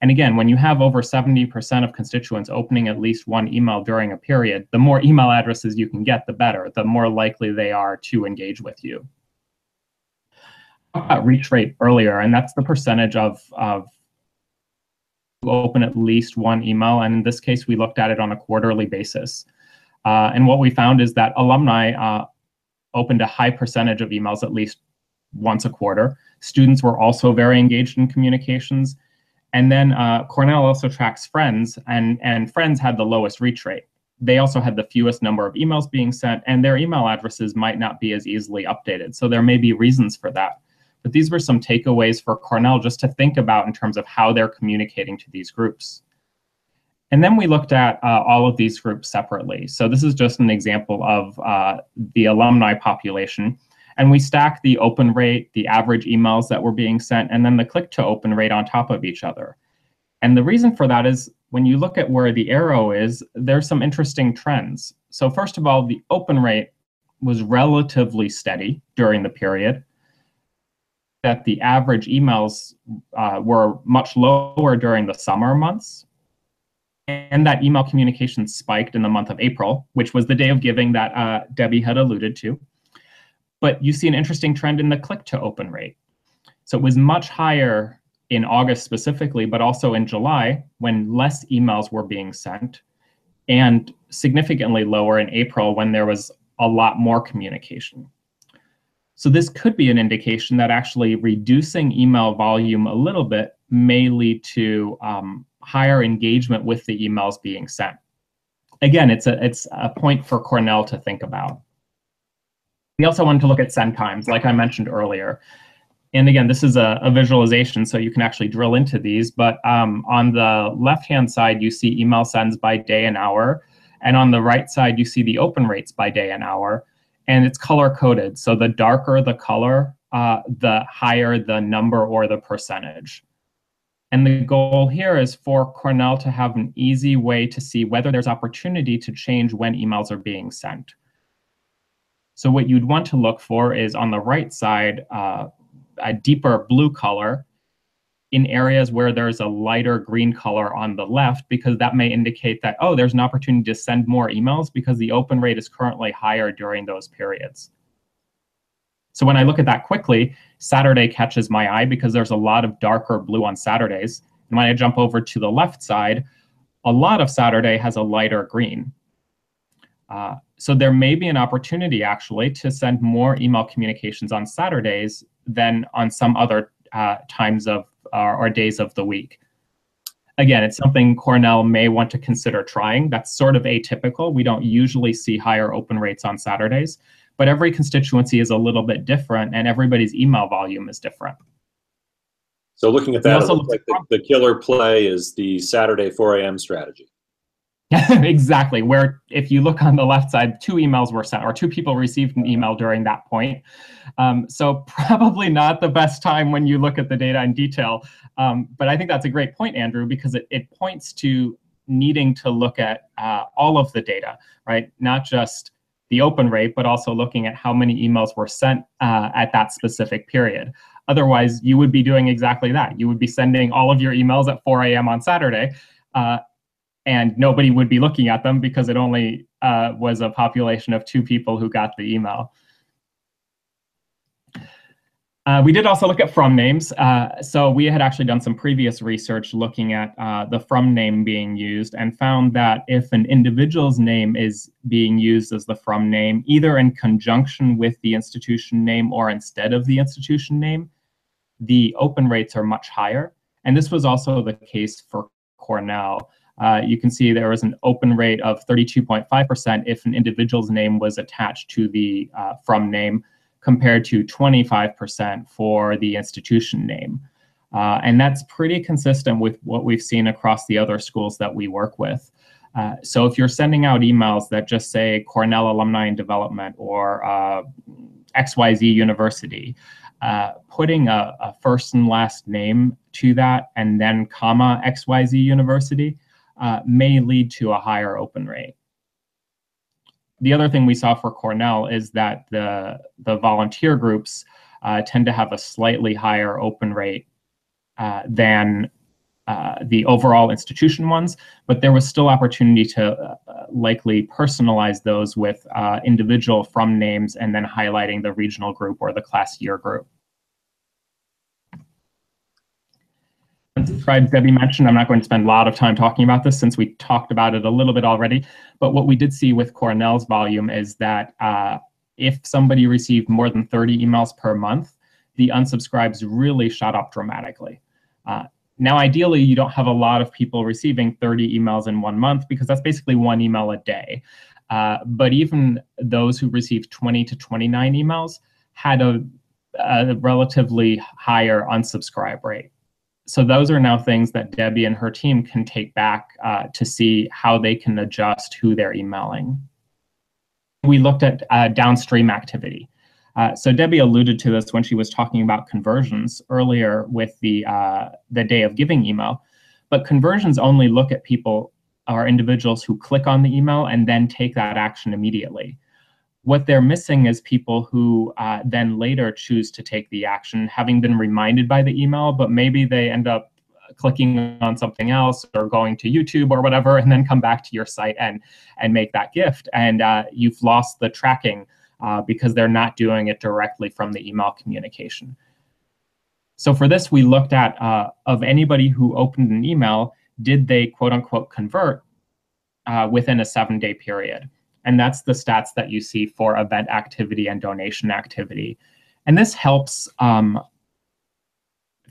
And again, when you have over 70% of constituents opening at least one email during a period, the more email addresses you can get, the better, the more likely they are to engage with you. About reach rate earlier, and that's the percentage of, of open at least one email. And in this case, we looked at it on a quarterly basis. Uh, and what we found is that alumni uh, opened a high percentage of emails at least once a quarter. Students were also very engaged in communications and then uh, Cornell also tracks friends, and, and friends had the lowest reach rate. They also had the fewest number of emails being sent, and their email addresses might not be as easily updated. So there may be reasons for that. But these were some takeaways for Cornell just to think about in terms of how they're communicating to these groups. And then we looked at uh, all of these groups separately. So this is just an example of uh, the alumni population. And we stack the open rate, the average emails that were being sent, and then the click to open rate on top of each other. And the reason for that is when you look at where the arrow is, there's some interesting trends. So first of all, the open rate was relatively steady during the period. That the average emails uh, were much lower during the summer months. And that email communication spiked in the month of April, which was the day of giving that uh, Debbie had alluded to. But you see an interesting trend in the click to open rate. So it was much higher in August specifically, but also in July when less emails were being sent. and significantly lower in April when there was a lot more communication. So this could be an indication that actually reducing email volume a little bit may lead to um, higher engagement with the emails being sent. Again, it's a, it's a point for Cornell to think about. We also wanted to look at send times, like I mentioned earlier. And again, this is a, a visualization, so you can actually drill into these. But um, on the left-hand side, you see email sends by day and hour. And on the right side, you see the open rates by day and hour and it's color coded. So the darker the color, uh, the higher the number or the percentage. And the goal here is for Cornell to have an easy way to see whether there's opportunity to change when emails are being sent. So what you'd want to look for is on the right side, uh, a deeper blue color in areas where there's a lighter green color on the left because that may indicate that, oh, there's an opportunity to send more emails because the open rate is currently higher during those periods. So when I look at that quickly, Saturday catches my eye because there's a lot of darker blue on Saturdays. And when I jump over to the left side, a lot of Saturday has a lighter green. Uh, so there may be an opportunity actually to send more email communications on Saturdays than on some other uh, times of or, or days of the week. Again, it's something Cornell may want to consider trying. That's sort of atypical. We don't usually see higher open rates on Saturdays, but every constituency is a little bit different and everybody's email volume is different. So looking at that, it looks like the, the killer play is the Saturday 4 a.m. strategy. exactly. Where if you look on the left side, two emails were sent or two people received an email during that point. Um, so probably not the best time when you look at the data in detail. Um, but I think that's a great point, Andrew, because it, it points to needing to look at uh, all of the data, right? Not just the open rate, but also looking at how many emails were sent uh, at that specific period. Otherwise, you would be doing exactly that. You would be sending all of your emails at 4 a.m. on Saturday. Uh, and nobody would be looking at them because it only uh, was a population of two people who got the email. Uh, we did also look at from names. Uh, so we had actually done some previous research looking at uh, the from name being used and found that if an individual's name is being used as the from name, either in conjunction with the institution name or instead of the institution name, the open rates are much higher. And this was also the case for Cornell. Uh, you can see there was an open rate of 32.5% if an individual's name was attached to the uh, from name, compared to 25% for the institution name. Uh, and that's pretty consistent with what we've seen across the other schools that we work with. Uh, so if you're sending out emails that just say Cornell Alumni and Development or uh, XYZ University, uh, putting a, a, first and last name to that and then comma XYZ University uh, may lead to a higher open rate. The other thing we saw for Cornell is that the, the volunteer groups uh, tend to have a slightly higher open rate uh, than uh, the overall institution ones, but there was still opportunity to uh, likely personalize those with uh, individual from names and then highlighting the regional group or the class year group. Unsubscribed, Debbie mentioned, I'm not going to spend a lot of time talking about this since we talked about it a little bit already. But what we did see with Cornell's volume is that uh, if somebody received more than 30 emails per month, the unsubscribes really shot up dramatically. Uh, now, ideally, you don't have a lot of people receiving 30 emails in one month because that's basically one email a day. Uh, but even those who received 20 to 29 emails had a, a relatively higher unsubscribe rate so those are now things that Debbie and her team can take back uh, to see how they can adjust who they're emailing. We looked at uh, downstream activity. Uh, so Debbie alluded to this when she was talking about conversions earlier with the uh, the day of giving email, but conversions only look at people or individuals who click on the email and then take that action immediately. What they're missing is people who uh, then later choose to take the action, having been reminded by the email, but maybe they end up clicking on something else or going to YouTube or whatever, and then come back to your site and and make that gift. And uh, you've lost the tracking uh, because they're not doing it directly from the email communication. So for this, we looked at uh, of anybody who opened an email, did they quote unquote convert? uh, within a seven day period. And that's the stats that you see for event activity and donation activity. And this helps um,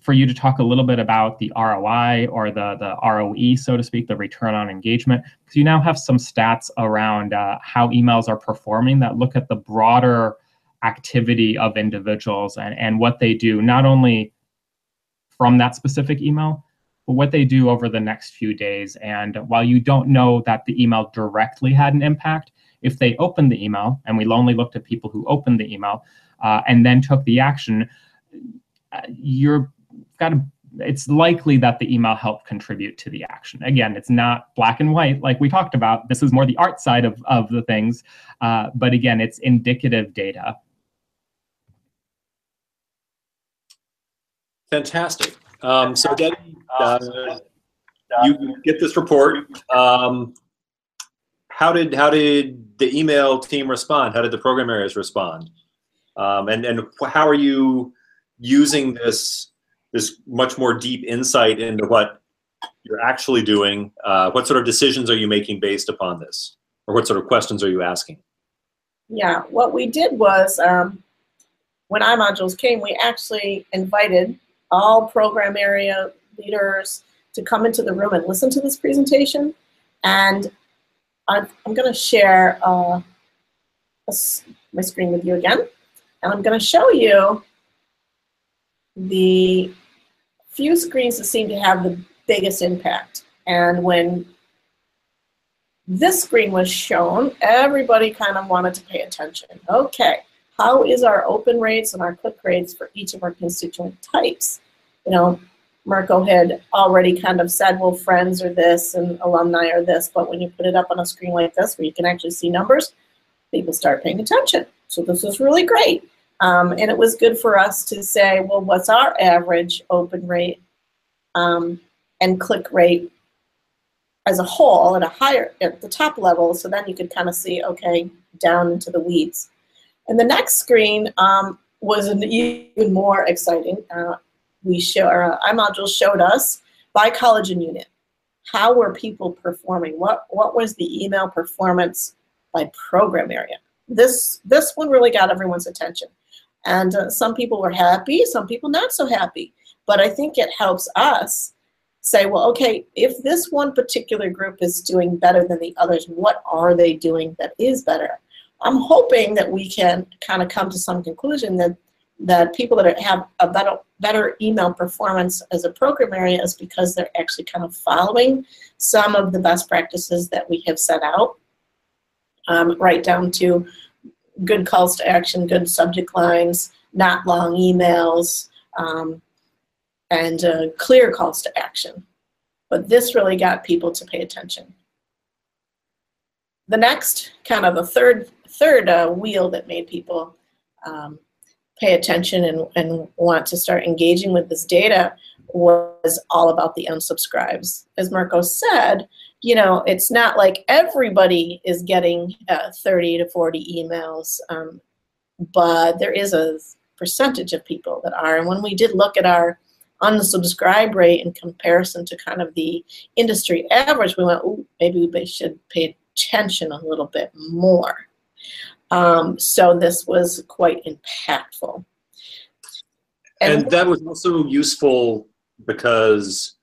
for you to talk a little bit about the ROI or the, the ROE, so to speak, the return on engagement, because you now have some stats around uh, how emails are performing that look at the broader activity of individuals and, and what they do, not only from that specific email, but what they do over the next few days. And while you don't know that the email directly had an impact, if they opened the email, and we only looked at people who opened the email uh, and then took the action, uh, you're got to it's likely that the email helped contribute to the action. Again, it's not black and white like we talked about. This is more the art side of, of the things. Uh, but again, it's indicative data. Fantastic. Um, so Debbie, uh, you get this report. Um, how did how did the email team respond? How did the program areas respond? Um, and and how are you using this this much more deep insight into what you're actually doing? Uh, what sort of decisions are you making based upon this, or what sort of questions are you asking? Yeah, what we did was um, when iModules came, we actually invited all program area leaders to come into the room and listen to this presentation. And I'm, I'm going to share uh, my screen with you again. And I'm going to show you the few screens that seem to have the biggest impact. And when this screen was shown, everybody kind of wanted to pay attention. Okay, how is our open rates and our click rates for each of our constituent types? You know, Mirko had already kind of said, well, friends are this and alumni are this, but when you put it up on a screen like this where you can actually see numbers, people start paying attention. So this was really great. Um, and it was good for us to say, well, what's our average open rate um, and click rate as a whole at a higher, at the top level, so then you could kind of see, okay, down into the weeds. And the next screen um, was an even more exciting. Uh, we show, our uh, iModule showed us by college and unit. How were people performing? What, what was the email performance by program area? This, this one really got everyone's attention. And uh, some people were happy, some people not so happy. But I think it helps us say, well, okay, if this one particular group is doing better than the others, what are they doing that is better? I'm hoping that we can kind of come to some conclusion that that people that have a better better email performance as a program area is because they're actually kind of following some of the best practices that we have set out, um, right down to good calls to action, good subject lines, not long emails, um, and uh, clear calls to action. But this really got people to pay attention. The next, kind of a third third uh, wheel that made people um, pay attention and, and want to start engaging with this data was all about the unsubscribes. As Marco said, you know, it's not like everybody is getting uh, 30 to 40 emails, um, but there is a percentage of people that are. And when we did look at our unsubscribe rate in comparison to kind of the industry average, we went, maybe we should pay attention a little bit more. Um, so this was quite impactful. And, and that was also useful because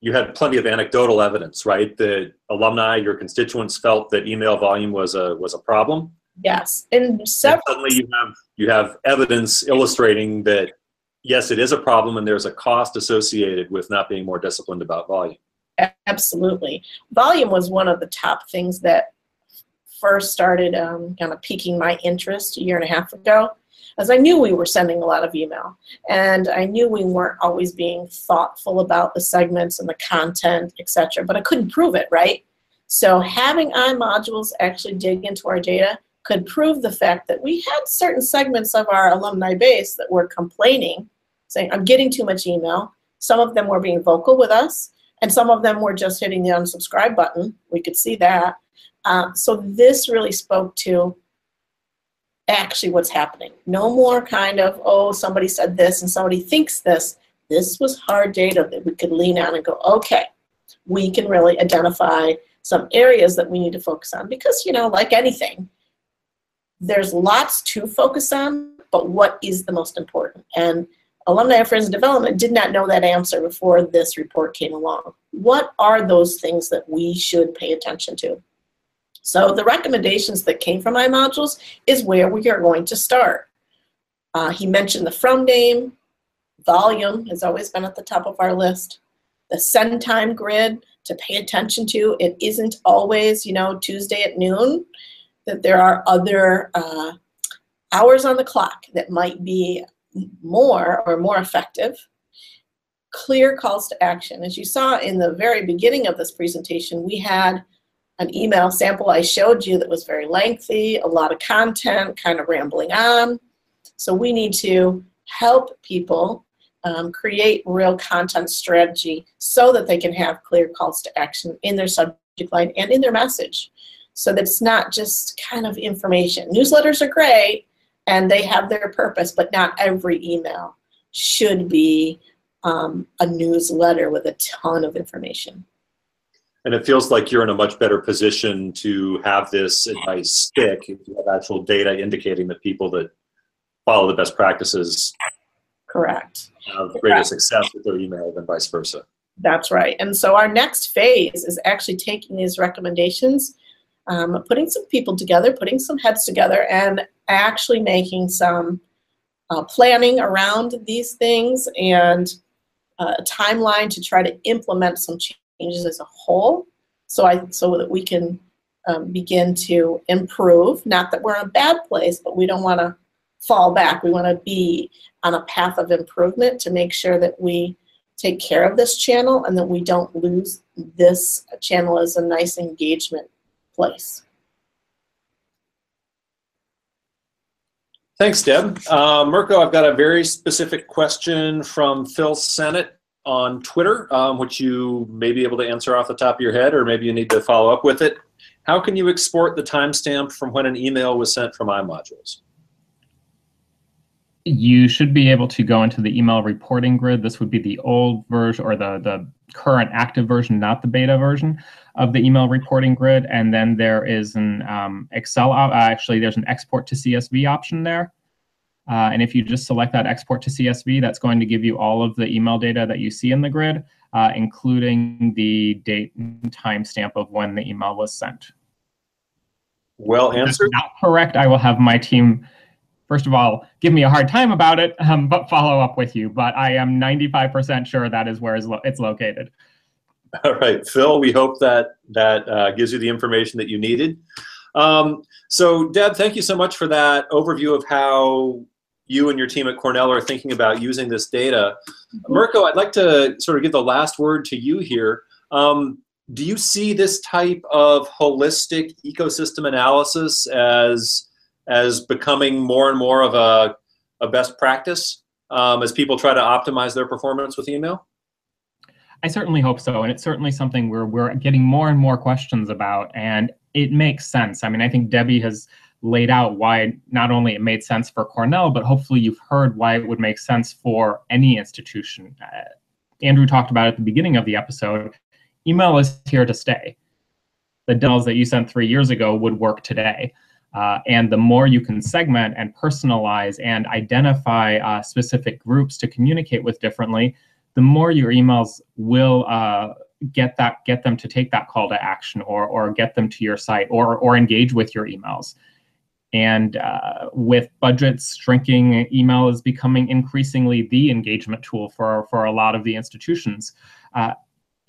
you had plenty of anecdotal evidence, right? That alumni, your constituents felt that email volume was a was a problem. Yes, and, several- and suddenly you have you have evidence illustrating that yes, it is a problem, and there's a cost associated with not being more disciplined about volume. Absolutely, volume was one of the top things that first started um, kind of piquing my interest a year and a half ago, as I knew we were sending a lot of email, and I knew we weren't always being thoughtful about the segments and the content, etc. But I couldn't prove it, right? So having iModules actually dig into our data could prove the fact that we had certain segments of our alumni base that were complaining, saying, I'm getting too much email. Some of them were being vocal with us, and some of them were just hitting the unsubscribe button. We could see that. Uh, so this really spoke to actually what's happening. No more kind of, oh, somebody said this and somebody thinks this. This was hard data that we could lean on and go, okay, we can really identify some areas that we need to focus on because, you know, like anything, there's lots to focus on, but what is the most important? And Alumni Affairs and Development did not know that answer before this report came along. What are those things that we should pay attention to? So the recommendations that came from iModules is where we are going to start. Uh, he mentioned the from name, volume has always been at the top of our list. The send time grid to pay attention to. It isn't always, you know, Tuesday at noon, that there are other uh, hours on the clock that might be more or more effective. Clear calls to action. As you saw in the very beginning of this presentation, we had an email sample I showed you that was very lengthy, a lot of content, kind of rambling on. So we need to help people um, create real content strategy so that they can have clear calls to action in their subject line and in their message. So that it's not just kind of information. Newsletters are great and they have their purpose, but not every email should be um, a newsletter with a ton of information and it feels like you're in a much better position to have this advice stick if you have actual data indicating that people that follow the best practices correct. have greater success with their email than vice versa. That's right. And so our next phase is actually taking these recommendations um, putting some people together putting some heads together and actually making some uh, planning around these things and uh, a timeline to try to implement some changes as a whole so I so that we can um, begin to improve. Not that we're in a bad place, but we don't want to fall back. We want to be on a path of improvement to make sure that we take care of this channel and that we don't lose this channel as a nice engagement place. Thanks, Deb. Uh, Mirko, I've got a very specific question from Phil Sennett on Twitter, um, which you may be able to answer off the top of your head, or maybe you need to follow up with it. How can you export the timestamp from when an email was sent from iModules? You should be able to go into the email reporting grid. This would be the old version or the, the current active version, not the beta version of the email reporting grid. And then there is an um, Excel, uh, actually, there's an export to CSV option there. Uh, and if you just select that export to CSV, that's going to give you all of the email data that you see in the grid, uh, including the date and timestamp of when the email was sent. Well answered. not correct. I will have my team, first of all, give me a hard time about it, um, but follow up with you. But I am 95% sure that is where it's located. All right, Phil, we hope that that uh, gives you the information that you needed. Um, so, Deb, thank you so much for that overview of how you and your team at Cornell are thinking about using this data. Mirko, I'd like to sort of give the last word to you here. Um, do you see this type of holistic ecosystem analysis as as becoming more and more of a, a best practice um, as people try to optimize their performance with email? I certainly hope so, and it's certainly something where we're getting more and more questions about, and it makes sense. I mean, I think Debbie has laid out why not only it made sense for Cornell, but hopefully you've heard why it would make sense for any institution. Uh, Andrew talked about at the beginning of the episode, email is here to stay. The demos that you sent three years ago would work today. Uh, and the more you can segment and personalize and identify uh, specific groups to communicate with differently, the more your emails will uh, get that get them to take that call to action or or get them to your site or or engage with your emails and uh, with budgets shrinking, email is becoming increasingly the engagement tool for, for a lot of the institutions. Uh,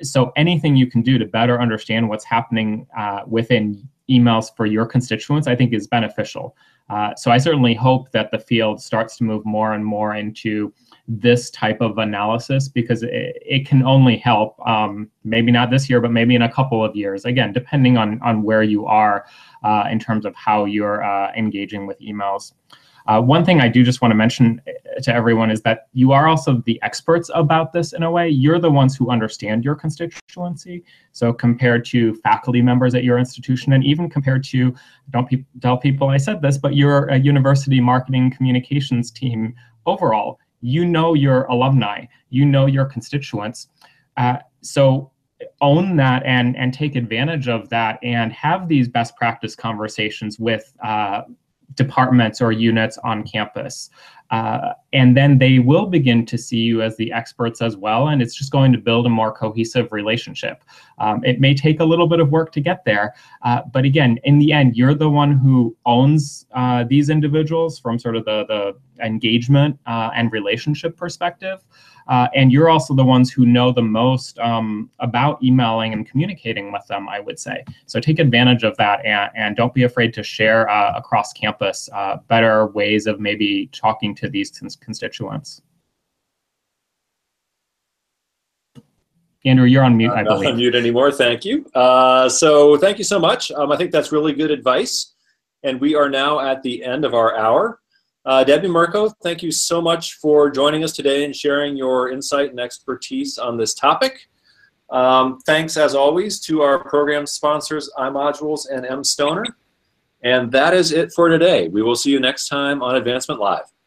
so anything you can do to better understand what's happening uh, within emails for your constituents, I think is beneficial. Uh, so I certainly hope that the field starts to move more and more into this type of analysis because it, it can only help um, maybe not this year but maybe in a couple of years again depending on on where you are uh, in terms of how you're uh, engaging with emails uh, one thing I do just want to mention uh, to everyone is that you are also the experts about this in a way. You're the ones who understand your constituency. So compared to faculty members at your institution, and even compared to, don't pe- tell people I said this, but your university marketing communications team overall, you know your alumni, you know your constituents. Uh, so own that and and take advantage of that and have these best practice conversations with uh, departments or units on campus. Uh, and then they will begin to see you as the experts as well. And it's just going to build a more cohesive relationship. Um, it may take a little bit of work to get there. Uh, but again, in the end, you're the one who owns uh, these individuals from sort of the, the engagement uh, and relationship perspective. Uh, and you're also the ones who know the most um, about emailing and communicating with them, I would say. So take advantage of that and, and don't be afraid to share across campus better ways of maybe talking to these cons- constituents. Andrew, you're on mute, I not believe. Not on mute anymore. Thank you. Uh, so thank you so much. Um, I think that's really good advice. And we are now at the end of our hour. Uh, Debbie Mirko, thank you so much for joining us today and sharing your insight and expertise on this topic. Um, thanks, as always, to our program sponsors, iModules and mStoner. And that is it for today. We will see you next time on Advancement Live.